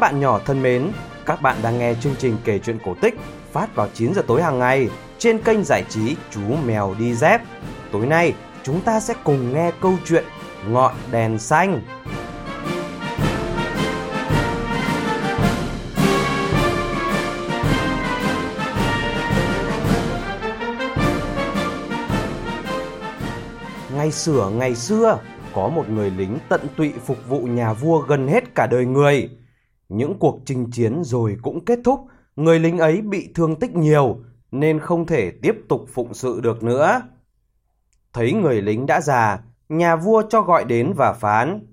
Các bạn nhỏ thân mến, các bạn đang nghe chương trình kể chuyện cổ tích phát vào 9 giờ tối hàng ngày trên kênh giải trí Chú Mèo Đi Dép. Tối nay, chúng ta sẽ cùng nghe câu chuyện Ngọn Đèn Xanh. Ngày xưa ngày xưa, có một người lính tận tụy phục vụ nhà vua gần hết cả đời người. Những cuộc chinh chiến rồi cũng kết thúc, người lính ấy bị thương tích nhiều nên không thể tiếp tục phụng sự được nữa. Thấy người lính đã già, nhà vua cho gọi đến và phán.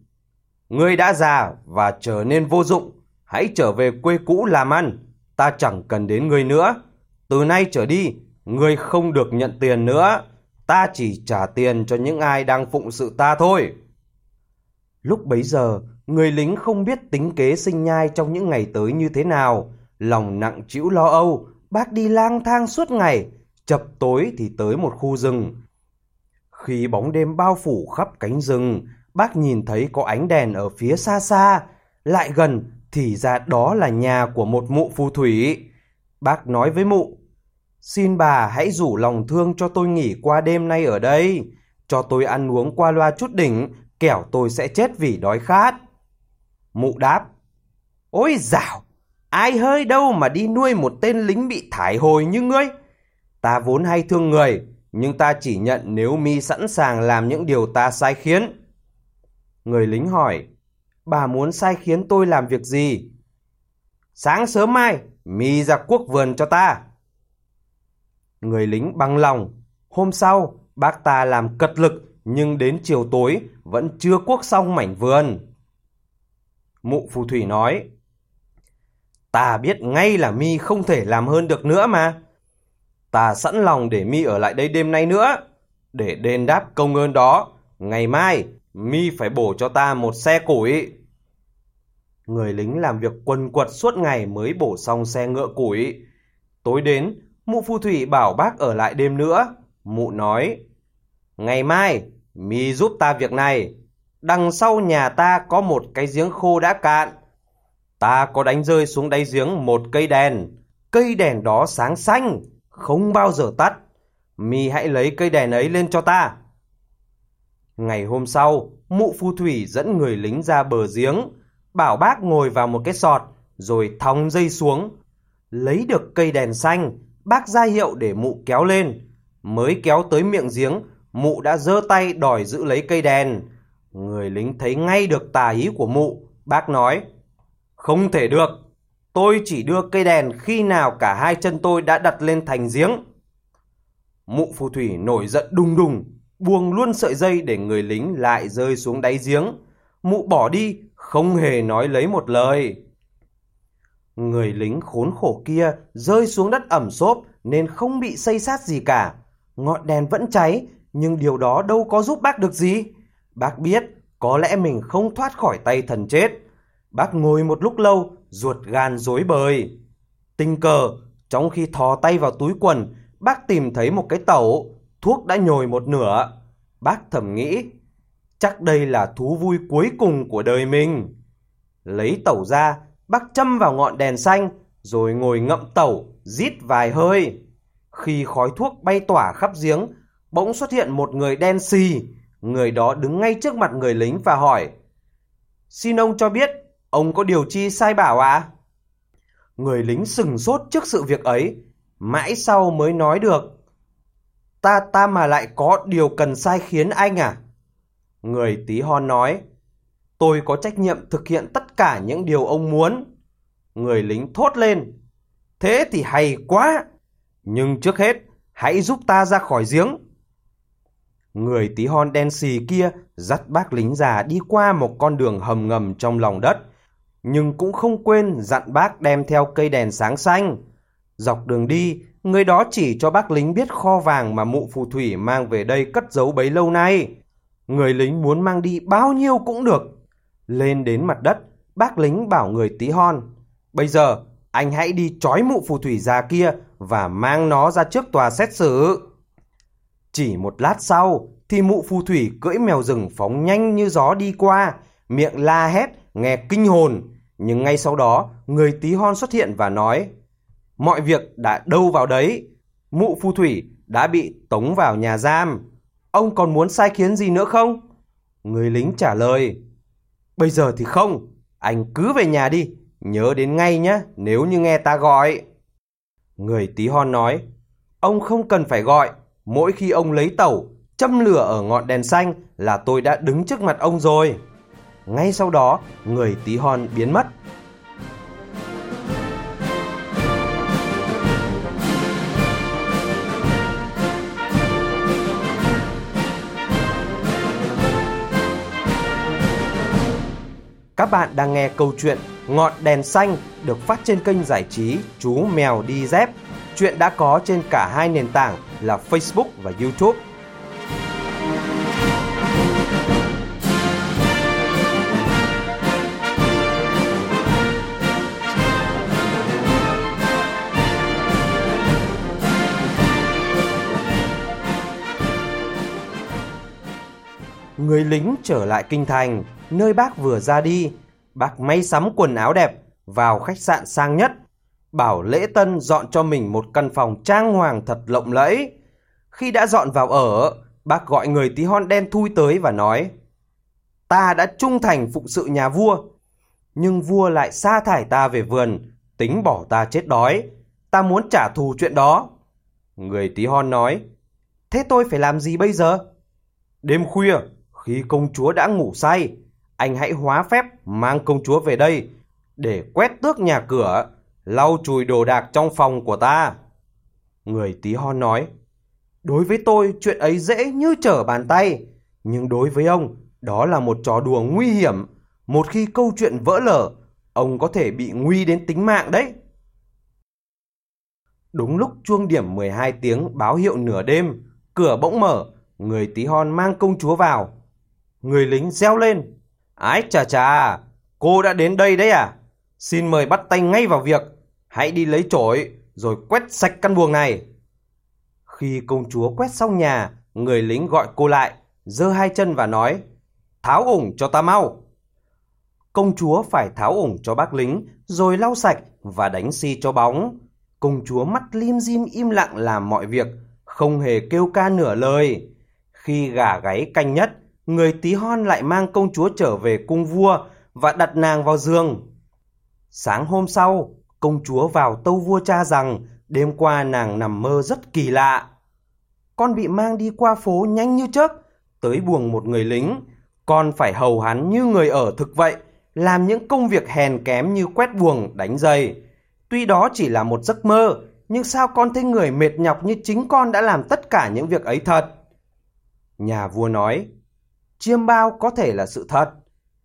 Ngươi đã già và trở nên vô dụng, hãy trở về quê cũ làm ăn, ta chẳng cần đến ngươi nữa. Từ nay trở đi, ngươi không được nhận tiền nữa, ta chỉ trả tiền cho những ai đang phụng sự ta thôi. Lúc bấy giờ, người lính không biết tính kế sinh nhai trong những ngày tới như thế nào, lòng nặng trĩu lo âu, bác đi lang thang suốt ngày, chập tối thì tới một khu rừng. Khi bóng đêm bao phủ khắp cánh rừng, bác nhìn thấy có ánh đèn ở phía xa xa, lại gần thì ra đó là nhà của một mụ phù thủy. Bác nói với mụ, xin bà hãy rủ lòng thương cho tôi nghỉ qua đêm nay ở đây, cho tôi ăn uống qua loa chút đỉnh, kẻo tôi sẽ chết vì đói khát. Mụ đáp, ôi dạo, ai hơi đâu mà đi nuôi một tên lính bị thải hồi như ngươi. Ta vốn hay thương người, nhưng ta chỉ nhận nếu mi sẵn sàng làm những điều ta sai khiến. Người lính hỏi, bà muốn sai khiến tôi làm việc gì? Sáng sớm mai, mi ra quốc vườn cho ta. Người lính bằng lòng, hôm sau, bác ta làm cật lực, nhưng đến chiều tối vẫn chưa cuốc xong mảnh vườn. Mụ phù thủy nói, ta biết ngay là mi không thể làm hơn được nữa mà. Ta sẵn lòng để mi ở lại đây đêm nay nữa. Để đền đáp công ơn đó, ngày mai mi phải bổ cho ta một xe củi. Người lính làm việc quần quật suốt ngày mới bổ xong xe ngựa củi. Tối đến, mụ phù thủy bảo bác ở lại đêm nữa. Mụ nói, ngày mai mi giúp ta việc này. Đằng sau nhà ta có một cái giếng khô đã cạn. Ta có đánh rơi xuống đáy giếng một cây đèn. Cây đèn đó sáng xanh, không bao giờ tắt. Mi hãy lấy cây đèn ấy lên cho ta. Ngày hôm sau, mụ phù thủy dẫn người lính ra bờ giếng, bảo bác ngồi vào một cái sọt, rồi thòng dây xuống. Lấy được cây đèn xanh, bác ra hiệu để mụ kéo lên. Mới kéo tới miệng giếng, mụ đã giơ tay đòi giữ lấy cây đèn. Người lính thấy ngay được tà ý của mụ, bác nói, không thể được, tôi chỉ đưa cây đèn khi nào cả hai chân tôi đã đặt lên thành giếng. Mụ phù thủy nổi giận đùng đùng, buông luôn sợi dây để người lính lại rơi xuống đáy giếng. Mụ bỏ đi, không hề nói lấy một lời. Người lính khốn khổ kia rơi xuống đất ẩm xốp nên không bị xây sát gì cả. Ngọn đèn vẫn cháy, nhưng điều đó đâu có giúp bác được gì. Bác biết, có lẽ mình không thoát khỏi tay thần chết. Bác ngồi một lúc lâu, ruột gan rối bời. Tình cờ, trong khi thò tay vào túi quần, bác tìm thấy một cái tẩu, thuốc đã nhồi một nửa. Bác thầm nghĩ, chắc đây là thú vui cuối cùng của đời mình. Lấy tẩu ra, bác châm vào ngọn đèn xanh, rồi ngồi ngậm tẩu, rít vài hơi. Khi khói thuốc bay tỏa khắp giếng, bỗng xuất hiện một người đen xì. Người đó đứng ngay trước mặt người lính và hỏi, Xin ông cho biết, ông có điều chi sai bảo à? Người lính sừng sốt trước sự việc ấy, mãi sau mới nói được. Ta ta mà lại có điều cần sai khiến anh à? Người tí hon nói, tôi có trách nhiệm thực hiện tất cả những điều ông muốn. Người lính thốt lên, thế thì hay quá, nhưng trước hết hãy giúp ta ra khỏi giếng. Người tí hon đen xì kia dắt bác lính già đi qua một con đường hầm ngầm trong lòng đất, nhưng cũng không quên dặn bác đem theo cây đèn sáng xanh. Dọc đường đi, người đó chỉ cho bác lính biết kho vàng mà mụ phù thủy mang về đây cất giấu bấy lâu nay. Người lính muốn mang đi bao nhiêu cũng được. Lên đến mặt đất, bác lính bảo người tí hon. Bây giờ, anh hãy đi trói mụ phù thủy già kia và mang nó ra trước tòa xét xử. Chỉ một lát sau, thì mụ phù thủy cưỡi mèo rừng phóng nhanh như gió đi qua, miệng la hét, nghe kinh hồn. Nhưng ngay sau đó, người tí hon xuất hiện và nói, mọi việc đã đâu vào đấy, mụ phù thủy đã bị tống vào nhà giam. Ông còn muốn sai khiến gì nữa không? Người lính trả lời, bây giờ thì không, anh cứ về nhà đi, nhớ đến ngay nhé nếu như nghe ta gọi. Người tí hon nói, ông không cần phải gọi, mỗi khi ông lấy tẩu, châm lửa ở ngọn đèn xanh là tôi đã đứng trước mặt ông rồi. Ngay sau đó, người tí hon biến mất. Các bạn đang nghe câu chuyện Ngọn đèn xanh được phát trên kênh giải trí Chú Mèo Đi Dép. Chuyện đã có trên cả hai nền tảng là Facebook và YouTube. Người lính trở lại kinh thành, nơi bác vừa ra đi. Bác may sắm quần áo đẹp, vào khách sạn sang nhất. Bảo lễ tân dọn cho mình một căn phòng trang hoàng thật lộng lẫy. Khi đã dọn vào ở, bác gọi người tí hon đen thui tới và nói Ta đã trung thành phụng sự nhà vua, nhưng vua lại sa thải ta về vườn, tính bỏ ta chết đói. Ta muốn trả thù chuyện đó. Người tí hon nói, thế tôi phải làm gì bây giờ? Đêm khuya, khi công chúa đã ngủ say, anh hãy hóa phép mang công chúa về đây để quét tước nhà cửa, lau chùi đồ đạc trong phòng của ta. Người tí hon nói, đối với tôi chuyện ấy dễ như trở bàn tay, nhưng đối với ông, đó là một trò đùa nguy hiểm. Một khi câu chuyện vỡ lở, ông có thể bị nguy đến tính mạng đấy. Đúng lúc chuông điểm 12 tiếng báo hiệu nửa đêm, cửa bỗng mở, người tí hon mang công chúa vào. Người lính reo lên. Ái chà chà, cô đã đến đây đấy à? Xin mời bắt tay ngay vào việc. Hãy đi lấy chổi rồi quét sạch căn buồng này. Khi công chúa quét xong nhà, người lính gọi cô lại, giơ hai chân và nói, tháo ủng cho ta mau. Công chúa phải tháo ủng cho bác lính, rồi lau sạch và đánh xi cho bóng. Công chúa mắt lim dim im lặng làm mọi việc, không hề kêu ca nửa lời. Khi gà gáy canh nhất, người tí hon lại mang công chúa trở về cung vua và đặt nàng vào giường. Sáng hôm sau, công chúa vào tâu vua cha rằng đêm qua nàng nằm mơ rất kỳ lạ. Con bị mang đi qua phố nhanh như chớp, tới buồng một người lính. Con phải hầu hắn như người ở thực vậy, làm những công việc hèn kém như quét buồng, đánh giày. Tuy đó chỉ là một giấc mơ, nhưng sao con thấy người mệt nhọc như chính con đã làm tất cả những việc ấy thật? Nhà vua nói, chiêm bao có thể là sự thật.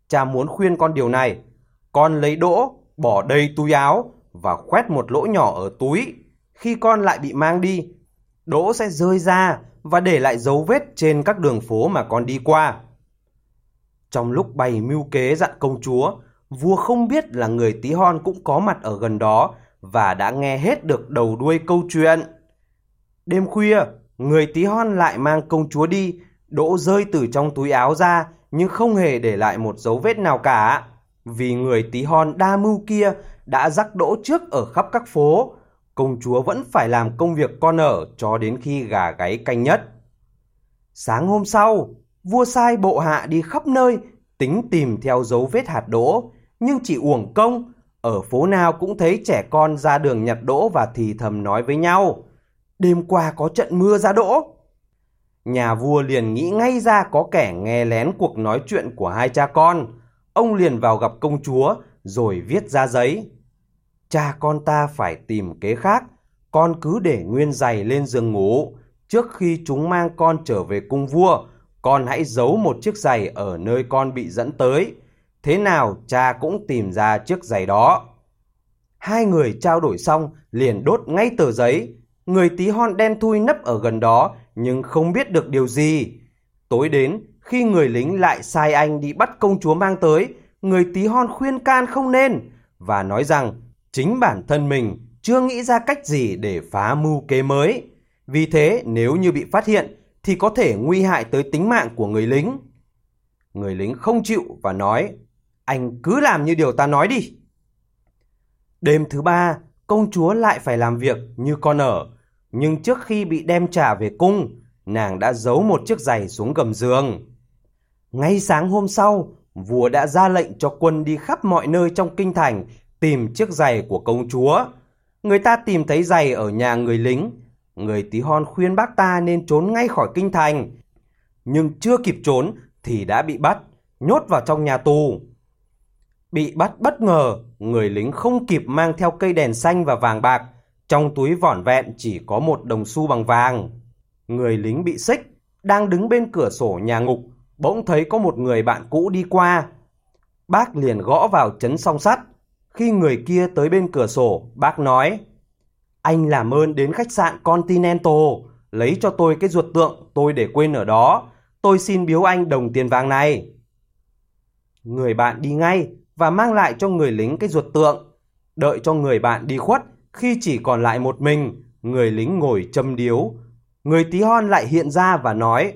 Cha muốn khuyên con điều này. Con lấy đỗ, bỏ đầy túi áo và khoét một lỗ nhỏ ở túi. Khi con lại bị mang đi, đỗ sẽ rơi ra và để lại dấu vết trên các đường phố mà con đi qua. Trong lúc bày mưu kế dặn công chúa, vua không biết là người tí hon cũng có mặt ở gần đó và đã nghe hết được đầu đuôi câu chuyện. Đêm khuya, người tí hon lại mang công chúa đi, đỗ rơi từ trong túi áo ra nhưng không hề để lại một dấu vết nào cả. Vì người tí hon đa mưu kia đã rắc đỗ trước ở khắp các phố, công chúa vẫn phải làm công việc con ở cho đến khi gà gáy canh nhất. Sáng hôm sau, vua sai bộ hạ đi khắp nơi, tính tìm theo dấu vết hạt đỗ, nhưng chỉ uổng công, ở phố nào cũng thấy trẻ con ra đường nhặt đỗ và thì thầm nói với nhau. Đêm qua có trận mưa ra đỗ. Nhà vua liền nghĩ ngay ra có kẻ nghe lén cuộc nói chuyện của hai cha con. Ông liền vào gặp công chúa rồi viết ra giấy. Cha con ta phải tìm kế khác, con cứ để nguyên giày lên giường ngủ. Trước khi chúng mang con trở về cung vua, con hãy giấu một chiếc giày ở nơi con bị dẫn tới. Thế nào cha cũng tìm ra chiếc giày đó. Hai người trao đổi xong liền đốt ngay tờ giấy. Người tí hon đen thui nấp ở gần đó nhưng không biết được điều gì. Tối đến, khi người lính lại sai anh đi bắt công chúa mang tới, người tí hon khuyên can không nên và nói rằng chính bản thân mình chưa nghĩ ra cách gì để phá mưu kế mới. Vì thế nếu như bị phát hiện thì có thể nguy hại tới tính mạng của người lính. Người lính không chịu và nói, anh cứ làm như điều ta nói đi. Đêm thứ ba, công chúa lại phải làm việc như con ở. Nhưng trước khi bị đem trả về cung, nàng đã giấu một chiếc giày xuống gầm giường. Ngay sáng hôm sau, vua đã ra lệnh cho quân đi khắp mọi nơi trong kinh thành tìm chiếc giày của công chúa. Người ta tìm thấy giày ở nhà người lính. Người tí hon khuyên bác ta nên trốn ngay khỏi kinh thành. Nhưng chưa kịp trốn thì đã bị bắt, nhốt vào trong nhà tù. Bị bắt bất ngờ, người lính không kịp mang theo cây đèn xanh và vàng bạc. Trong túi vỏn vẹn chỉ có một đồng xu bằng vàng. Người lính bị xích, đang đứng bên cửa sổ nhà ngục, bỗng thấy có một người bạn cũ đi qua. Bác liền gõ vào chấn song sắt. Khi người kia tới bên cửa sổ, bác nói, Anh làm ơn đến khách sạn Continental, lấy cho tôi cái ruột tượng tôi để quên ở đó. Tôi xin biếu anh đồng tiền vàng này. Người bạn đi ngay và mang lại cho người lính cái ruột tượng. Đợi cho người bạn đi khuất, khi chỉ còn lại một mình, người lính ngồi châm điếu. Người tí hon lại hiện ra và nói,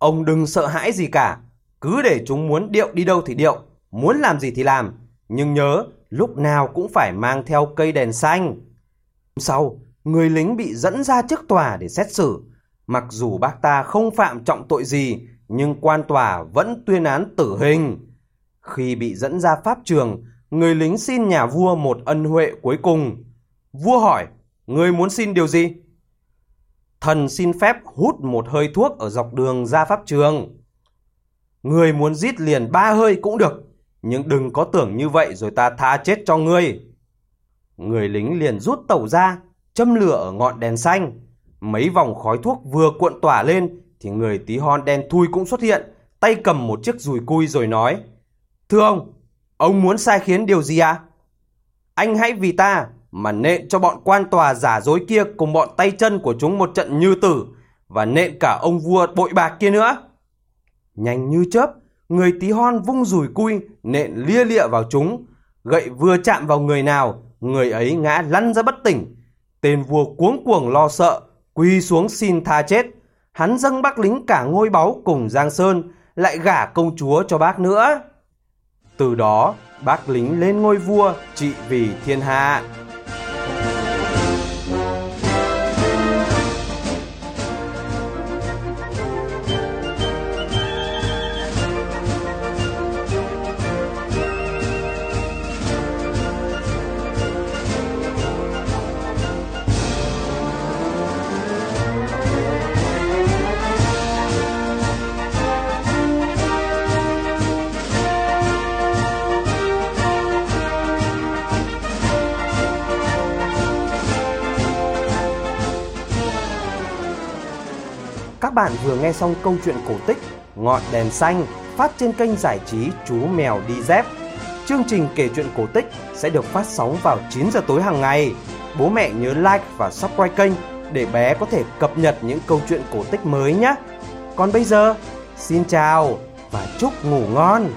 Ông đừng sợ hãi gì cả, cứ để chúng muốn điệu đi đâu thì điệu, muốn làm gì thì làm. Nhưng nhớ, lúc nào cũng phải mang theo cây đèn xanh. Sau, người lính bị dẫn ra trước tòa để xét xử. Mặc dù bác ta không phạm trọng tội gì, nhưng quan tòa vẫn tuyên án tử hình. Khi bị dẫn ra pháp trường, người lính xin nhà vua một ân huệ cuối cùng. Vua hỏi, người muốn xin điều gì? Thần xin phép hút một hơi thuốc ở dọc đường ra pháp trường. Người muốn giết liền ba hơi cũng được, nhưng đừng có tưởng như vậy rồi ta tha chết cho ngươi. Người lính liền rút tẩu ra, châm lửa ở ngọn đèn xanh. Mấy vòng khói thuốc vừa cuộn tỏa lên thì người tí hon đen thui cũng xuất hiện, tay cầm một chiếc dùi cui rồi nói. Thưa ông, ông muốn sai khiến điều gì à? Anh hãy vì ta mà nện cho bọn quan tòa giả dối kia cùng bọn tay chân của chúng một trận như tử và nện cả ông vua bội bạc kia nữa. Nhanh như chớp, người tí hon vung rùi cui nện lia lịa vào chúng, gậy vừa chạm vào người nào, người ấy ngã lăn ra bất tỉnh. Tên vua cuống cuồng lo sợ, quỳ xuống xin tha chết. Hắn dâng bác lính cả ngôi báu cùng Giang Sơn, lại gả công chúa cho bác nữa. Từ đó, bác lính lên ngôi vua trị vì thiên hạ. Các bạn vừa nghe xong câu chuyện cổ tích Ngọn đèn xanh phát trên kênh giải trí Chú Mèo Đi Dép. Chương trình kể chuyện cổ tích sẽ được phát sóng vào 9 giờ tối hàng ngày. Bố mẹ nhớ like và subscribe kênh để bé có thể cập nhật những câu chuyện cổ tích mới nhé. Còn bây giờ, xin chào và chúc ngủ ngon.